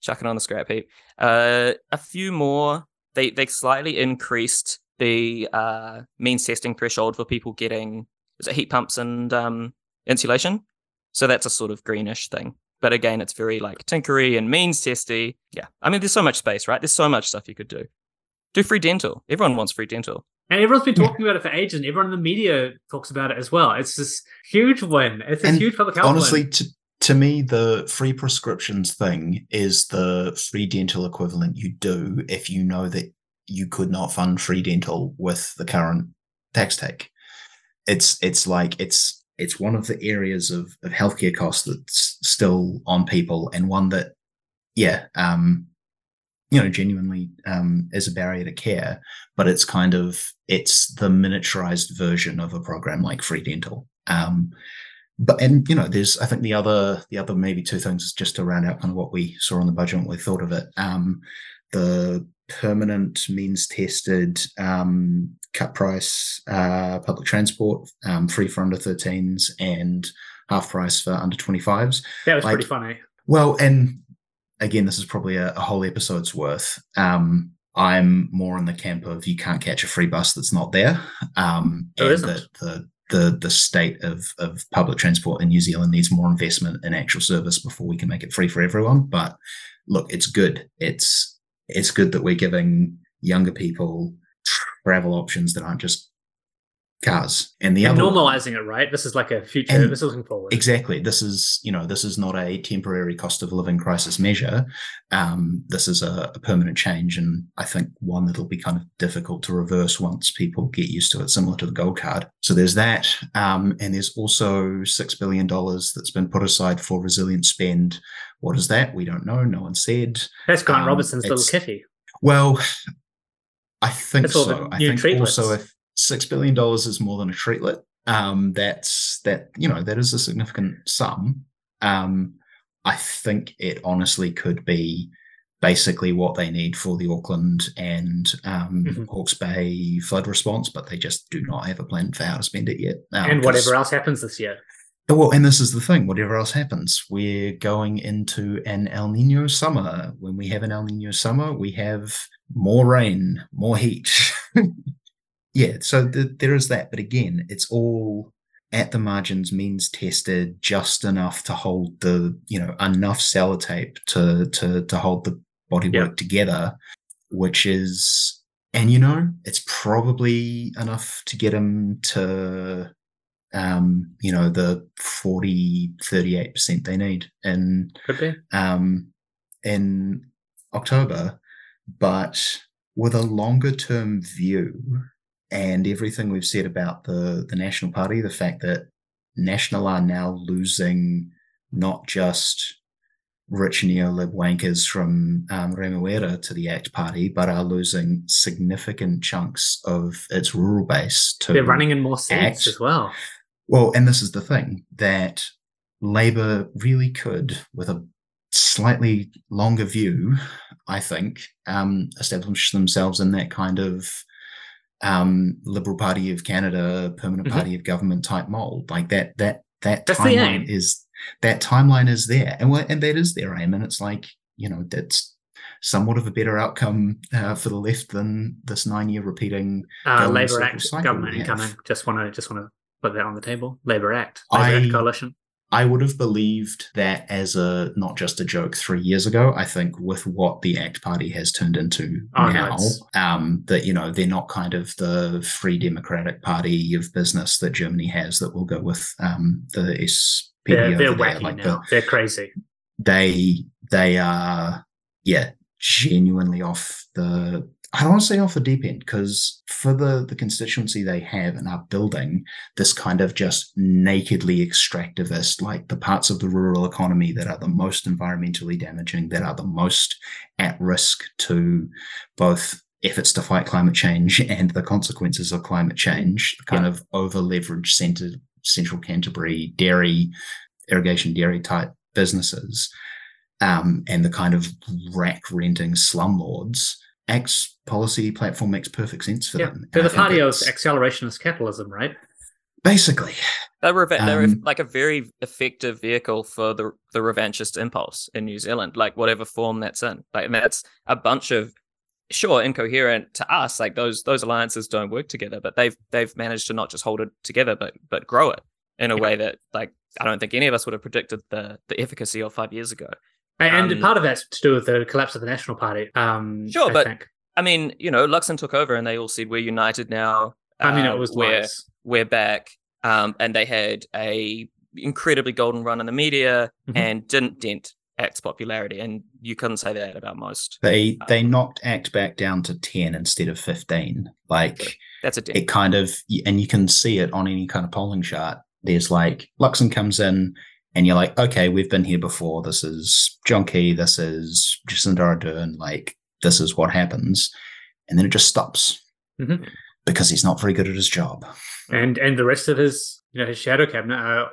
chuck it on the scrap heap. Uh, a few more. They they slightly increased the uh, means testing threshold for people getting is it heat pumps and um, insulation. So that's a sort of greenish thing. But again, it's very like tinkery and means testy. Yeah, I mean, there's so much space, right? There's so much stuff you could do. Do free dental. Everyone wants free dental. And everyone's been talking about it for ages, and everyone in the media talks about it as well. It's this huge win. It's this And huge public health Honestly, win. to, to me, the free prescriptions thing is the free dental equivalent you do if you know that you could not fund free dental with the current tax take. It's it's like it's it's one of the areas of, of healthcare costs that's still on people and one that, yeah, um, you know, genuinely um, is a barrier to care. But it's kind of it's the miniaturized version of a program like free dental. Um, but and you know there's i think the other the other maybe two things just to round out kind of what we saw on the budget and we thought of it um the permanent means tested um cut price uh public transport um free for under 13s and half price for under 25s That was like- pretty funny. well, and again, this is probably a, a whole episode's worth. Um, I'm more in the camp of you can't catch a free bus that's not there. Um, There and that the the the state of of public transport in New Zealand needs more investment in actual service before we can make it free for everyone. But look, it's good. It's it's good that we're giving younger people travel options that aren't just cars. And the And other normalizing it, right? This is like a future. This is looking forward. Exactly. This is, you know, this is not a temporary cost of living crisis measure. Um, this is a, a permanent change, and I think one that'll be kind of difficult to reverse once people get used to it, similar to the gold card. So there's that, um, and there's also six billion dollars that's been put aside for resilient spend. What is that? We don't know. No one said. That's Grant um, Robertson's little kitty. Well, I think That's so. I think treatlets. also if six billion dollars is more than a treatlet, um, that's that you know that is a significant sum. Um, I think it honestly could be basically what they need for the Auckland and um, Mhm. Hawke's Bay flood response, but they just do not have a plan for how to spend it yet. Um, and whatever else happens this year. Well, and this is the thing. Whatever else happens, we're going into an El Nino summer. When we have an El Nino summer, we have more rain, more heat. yeah, so th- there is that. But again, it's all at the margins, means tested, just enough to hold the, you know, enough sellotape to to to hold the bodywork Yeah. together, which is, and you know, it's probably enough to get him to um, you know, the 40, 38% they need in um, in October, but with a longer term view and everything we've said about the, the National Party, the fact that National are now losing not just rich neolib wankers from um, Remuera to the ACT Party, but are losing significant chunks of its rural base to They're running in more seats act. as well. Well, and this is the thing that Labour really could, with a slightly longer view, I think, um, establish themselves in that kind of um, Liberal Party of Canada, permanent Mhm. party of government type mold. Like that, that that That's timeline is that timeline is there, and and that is their aim, and it's like you know that's somewhat of a better outcome uh, for the left than this nine year repeating Uh, Labour Act government incoming. Just want to just want to put that on the table. Labour Act. Labour I- Act coalition. I would have believed that as a not just a joke three years ago. I think with what the ACT Party has turned into Oh, now, um, that you know they're not kind of the free democratic party of business that Germany has that will go with um, the SPD They're, they're wacky Like now. the, They're crazy. they they are yeah genuinely off the I don't want to say off the deep end because for the the constituency they have and are building this kind of just nakedly extractivist like the parts of the rural economy that are the most environmentally damaging that are the most at risk to both efforts to fight climate change and the consequences of climate change the kind Yeah. of over leveraged central canterbury dairy irrigation dairy type businesses um, and the kind of rack renting slumlords, Act's policy platform makes perfect sense for Yeah. them. They're the I party of it's- accelerationist capitalism, right? basically. They're, reva- they're Um, like a very effective vehicle for the the revanchist impulse in New Zealand, like whatever form that's in. Like and that's a bunch of sure incoherent to us. Like those those alliances don't work together, but they've they've managed to not just hold it together, but but grow it in a Yeah. way that like I don't think any of us would have predicted the the efficacy of five years ago. And, and Um, part of that's to do with the collapse of the National Party. Um, Sure, I but- think. I mean, you know, Luxon took over and they all said we're united now. I mean, it was we're lies. we're back. Um, and they had a incredibly golden run in the media Mhm. and didn't dent Act's popularity. And you couldn't say that about most. They they knocked Act back down to ten instead of fifteen. Like That's a dent. it kind of, and you can see it on any kind of polling chart. There's like Luxon comes in, and you're like, okay, we've been here before. This is John Key. This is Jacinda Ardern. Like this is what happens, and then it just stops Mhm. because he's not very good at his job. and and the rest of his you know his shadow cabinet are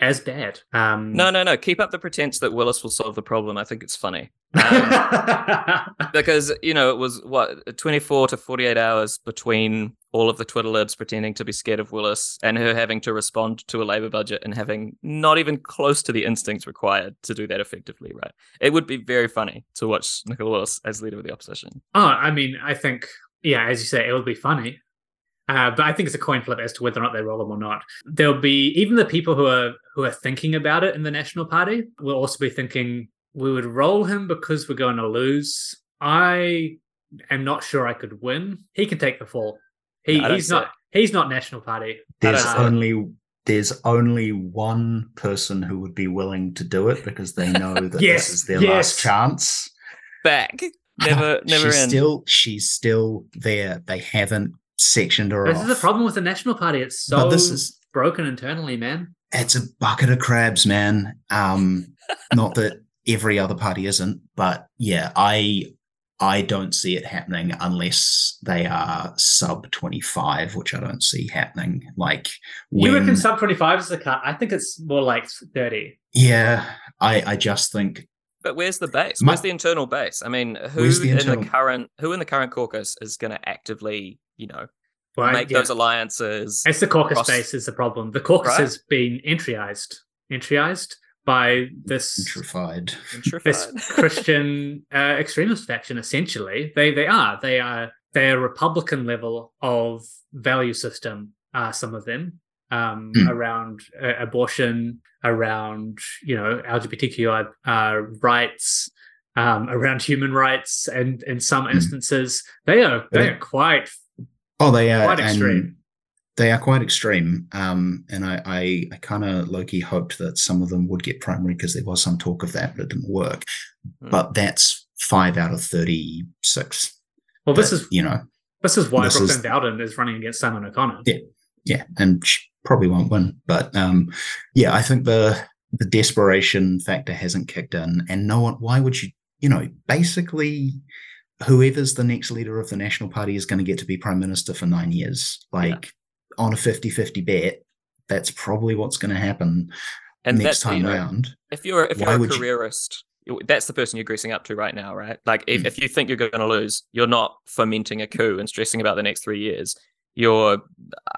as bad. Um, no, no, no. Keep up the pretense that Willis will solve the problem. I think it's funny. Um, because, you know, it was what, 24 to 48 hours between all of the Twitter libs pretending to be scared of Willis and her having to respond to a Labour budget and having not even close to the instincts required to do that effectively, right? It would be very funny to watch Nicola Willis as leader of the opposition. oh, I mean, I think yeah, as you say, it would be funny. Uh, but I think it's a coin flip as to whether or not they roll them or not. There'll be even the people who are who are thinking about it in the National Party will also be thinking we would roll him because we're going to lose. I am not sure I could win. He can take the fall. He, he's not. it. He's not National Party. There's don't see it. only there's only one person who would be willing to do it because they know that Yes, this is their yes. last chance. Back. Never, never she's in. still she's still there. They haven't sectioned her This off. is the problem with the National Party. It's so But this is broken internally, man. it's a bucket of crabs, man. Um, not that every other party isn't, but yeah, I I don't see it happening unless they are sub twenty five, which I don't see happening. Like You when, reckon sub twenty five is the cut? I think it's more like thirty. yeah, I I just think But where's the base? My- Where's the internal base? I mean, who the in internal- the current who in the current caucus is going to actively, you know, Right? make yeah. those alliances? It's the caucus cross- base is the problem. The caucus Right? has been entryized, entryized by this gentrified. this Christian uh, extremist faction. Essentially, they they are they are they are Republican level of value system. Uh, some of them um, Hmm. around uh, abortion, around you know LGBTQI uh, rights. Um, around human rights, and in some Hmm. instances, they are they are quite Oh, they are Quite extreme. They are quite extreme. Um, and I, I, I kind of low key hoped that some of them would get primary because there was some talk of that, but it didn't work. Hmm. But that's five out of 36. well. This But, is you know, This is why This Brooke van is- Velden is running against Simon O'Connor. Yeah. yeah, and she probably won't win. But um, yeah, I think the the desperation factor hasn't kicked in, and no one. Why would you? You know, basically, whoever's the next leader of the National Party is going to get to be prime minister for nine years. Like on a 50-50 bet, that's probably what's going to happen and next that's, you time know, round. if you're if you're a careerist, you- that's the person you're greasing up to right now, right? Like if, Mm. if you think you're going to lose, you're not fomenting a coup and stressing about the next three years. You're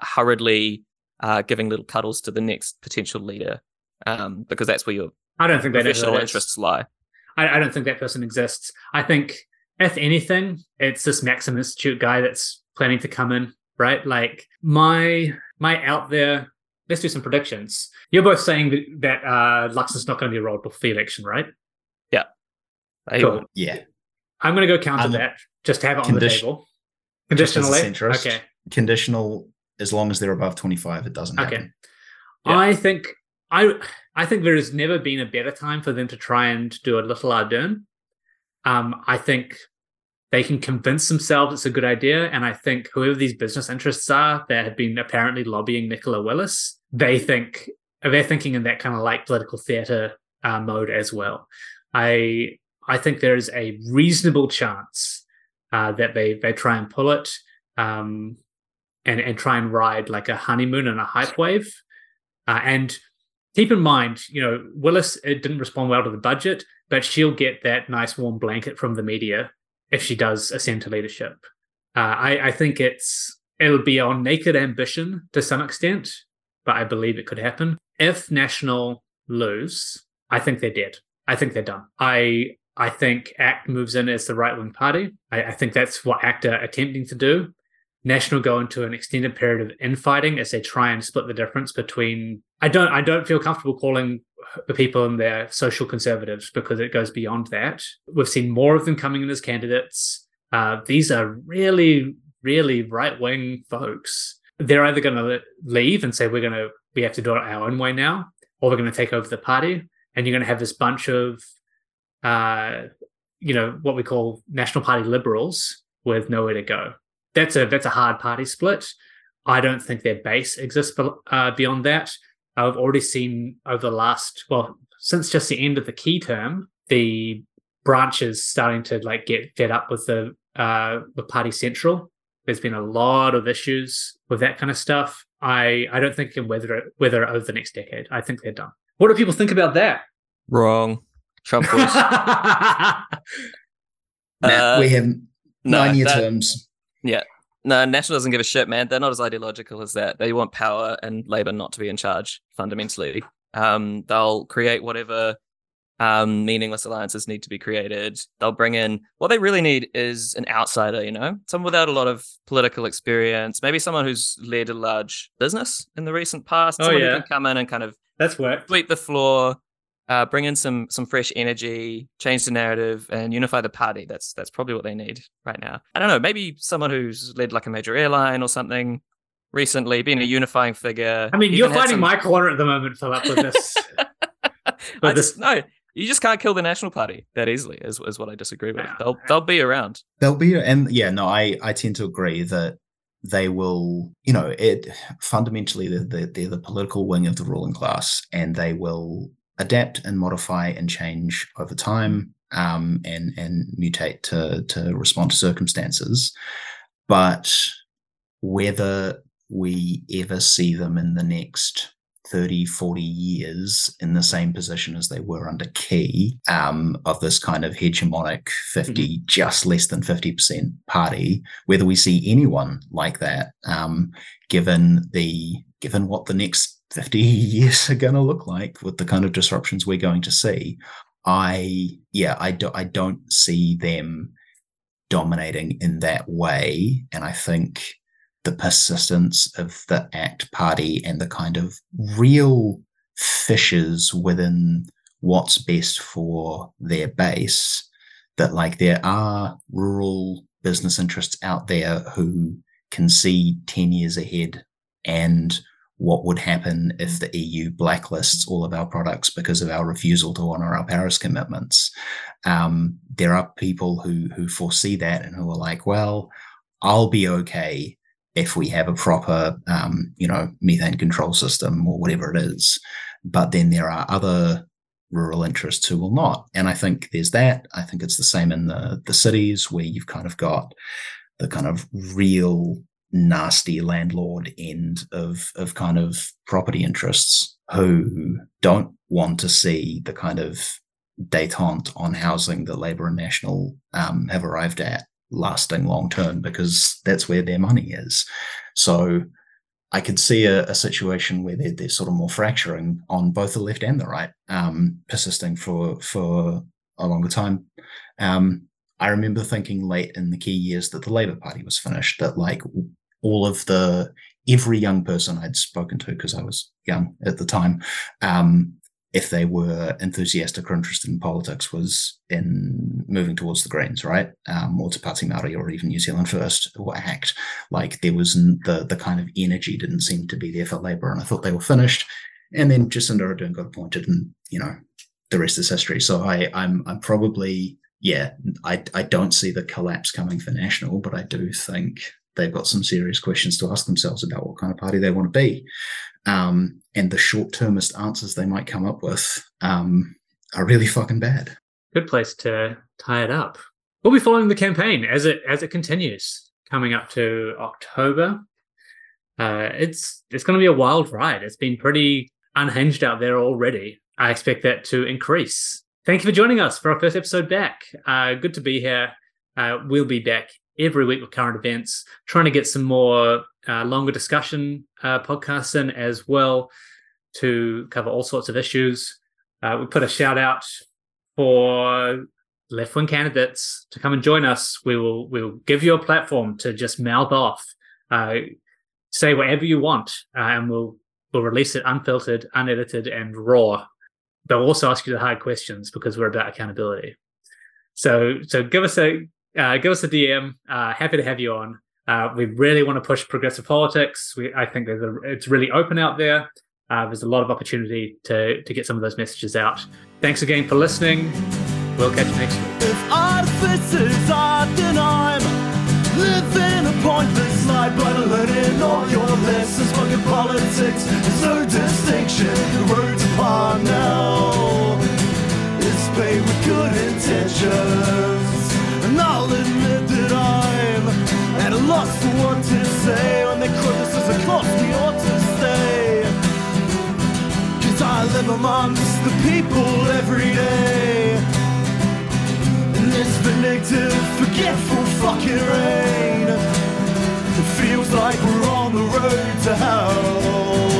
hurriedly uh, giving little cuddles to the next potential leader, um, because that's where your I don't think that professional is. interests lie. I, I don't think that person exists. I think, if anything, it's this Maxim Institute guy that's planning to come in, right? Like my my out there. Let's do some predictions. You're both saying that, that uh, Lux is not going to be rolled for the election, right? Hey, Cool. Yeah, I'm going to go counter Um, that just to have it on condition- the table. just as a Conditionally, okay. conditional. As long as they're above twenty-five, it doesn't Okay. happen. Yeah. I think I I think there has never been a better time for them to try and do a little Ardern. Um, I think they can convince themselves it's a good idea, and I think whoever these business interests are that have been apparently lobbying Nicola Willis, they think they're thinking in that kind of like political theater uh, mode as well. I I think there is a reasonable chance uh, that they they try and pull it. Um, and, and try and ride like a honeymoon and a hype wave. Uh, and keep in mind, you know, Willis it didn't respond well to the budget, but she'll get that nice warm blanket from the media if she does ascend to leadership. Uh, I, I think it's it'll be on naked ambition to some extent, but I believe it could happen. If National lose, I think they're dead. I think they're done. I I think ACT moves in as the right wing party. I, I think that's what ACT are attempting to do. National go into an extended period of infighting as they try and split the difference between. I don't. I don't feel comfortable calling the people in there social conservatives because it goes beyond that. We've seen more of them coming in as candidates. Uh, these are really, really right wing folks. They're either going to leave and say we're going to we have to do it our own way now, or we're going to take over the party, and you're going to have this bunch of, uh, you know, what we call national party liberals with nowhere to go that's a that's a hard party split. I don't think their base exists be- uh, beyond that. I've already seen over the last well since just the end of the key term, the branches starting to like get fed up with the uh, the party central. There's been a lot of issues with that kind of stuff. I I don't think it can weather it weather it over the next decade. I think they're done. What do people think about that? Wrong. Trump was. Nah, Uh, we have no, nine-year that- terms. No, National doesn't give a shit, man. They're not as ideological as that. They want power and Labour not to be in charge, fundamentally. Um, they'll create whatever um, meaningless alliances need to be created. They'll bring in what they really need is an outsider, you know, someone without a lot of political experience, maybe someone who's led a large business in the recent past. Oh, someone yeah. who can come in and kind of That's worked. sweep the floor, uh, bring in some some fresh energy, change the narrative, and unify the party. That's that's probably what they need right now. I don't know, maybe someone who's led like a major airline or something recently, being a unifying figure. I mean, you're fighting some... my corner at the moment, Philip, with this. with this... No, you just can't kill the National Party that easily. Is, is what I disagree with. They'll they'll be around. They'll be, and yeah, no, I I tend to agree that they will, you know, it fundamentally they're, they're the political wing of the ruling class, and they will adapt and modify and change over time um, and and mutate to to respond to circumstances. But whether we ever see them in the next 30, 40 years in the same position as they were under Key um, of this kind of hegemonic 50, mm-hmm. just less than 50% party, whether we see anyone like that, um, given the given what the next 50 years are going to look like with the kind of disruptions we're going to see, I, yeah, I, do, I don't see them dominating in that way. And I think the persistence of the ACT party and the kind of real fissures within what's best for their base that like there are rural business interests out there who can see 10 years ahead and what would happen if the EU blacklists all of our products because of our refusal to honor our Paris commitments. Um, there are people who who foresee that and who are like, well, I'll be okay if we have a proper, um, you know, methane control system or whatever it is. But then there are other rural interests who will not. And I think there's that. I think it's the same in the the cities where you've kind of got the kind of real nasty landlord end of of kind of property interests who don't want to see the kind of detente on housing that Labour and National um, have arrived at lasting long term because that's where their money is. So I could see a, a situation where they're, they're, sort of more fracturing on both the left and the right, um, persisting for for a longer time. Um, I remember thinking late in the key years that the Labour Party was finished, that like all of the every young person I'd spoken to because I was young at the time um, if they were enthusiastic or interested in politics, was in moving towards the Greens, right? Um, or to Party Māori or even New Zealand First or ACT. Like there was the the kind of energy didn't seem to be there for Labour, and I thought they were finished. And then Jacinda Ardern got appointed, and you know the rest is history. So I I'm I'm probably yeah I I don't see the collapse coming for National, but I do think they've got some serious questions to ask themselves about what kind of party they want to be. Um, and the short termist answers they might come up with um, are really fucking bad. Good place to tie it up. We'll be following the campaign as it as it continues coming up to October. Uh, it's it's going to be a wild ride. It's been pretty unhinged out there already. I expect that to increase. Thank you for joining us for our first episode back. Uh, good to be here. Uh, we'll be back every week with current events, trying to get some more uh, longer discussion uh, podcasts in as well to cover all sorts of issues. Uh, we put a shout out for left wing candidates to come and join us. We will we will give you a platform to just mouth off, uh, say whatever you want, uh, and we'll we'll release it unfiltered, unedited, and raw. We'll also ask you the hard questions because we're about accountability. So so give us a uh, give us a DM. Uh, happy to have you on. Uh, we really want to push progressive politics. We, I think a, it's really open out there. Uh, there's a lot of opportunity to, to get some of those messages out. Thanks again for listening. We'll catch you next week. If a pointless life, but learning all your lessons. Politics, there's no distinction. The now. Paid with good intentions. I'll admit that I'm at a loss for what to say when as a cost we ought to stay. Cause I live amongst the people every day. In this vindictive, forgetful fucking rain. It feels like we're on the road to hell.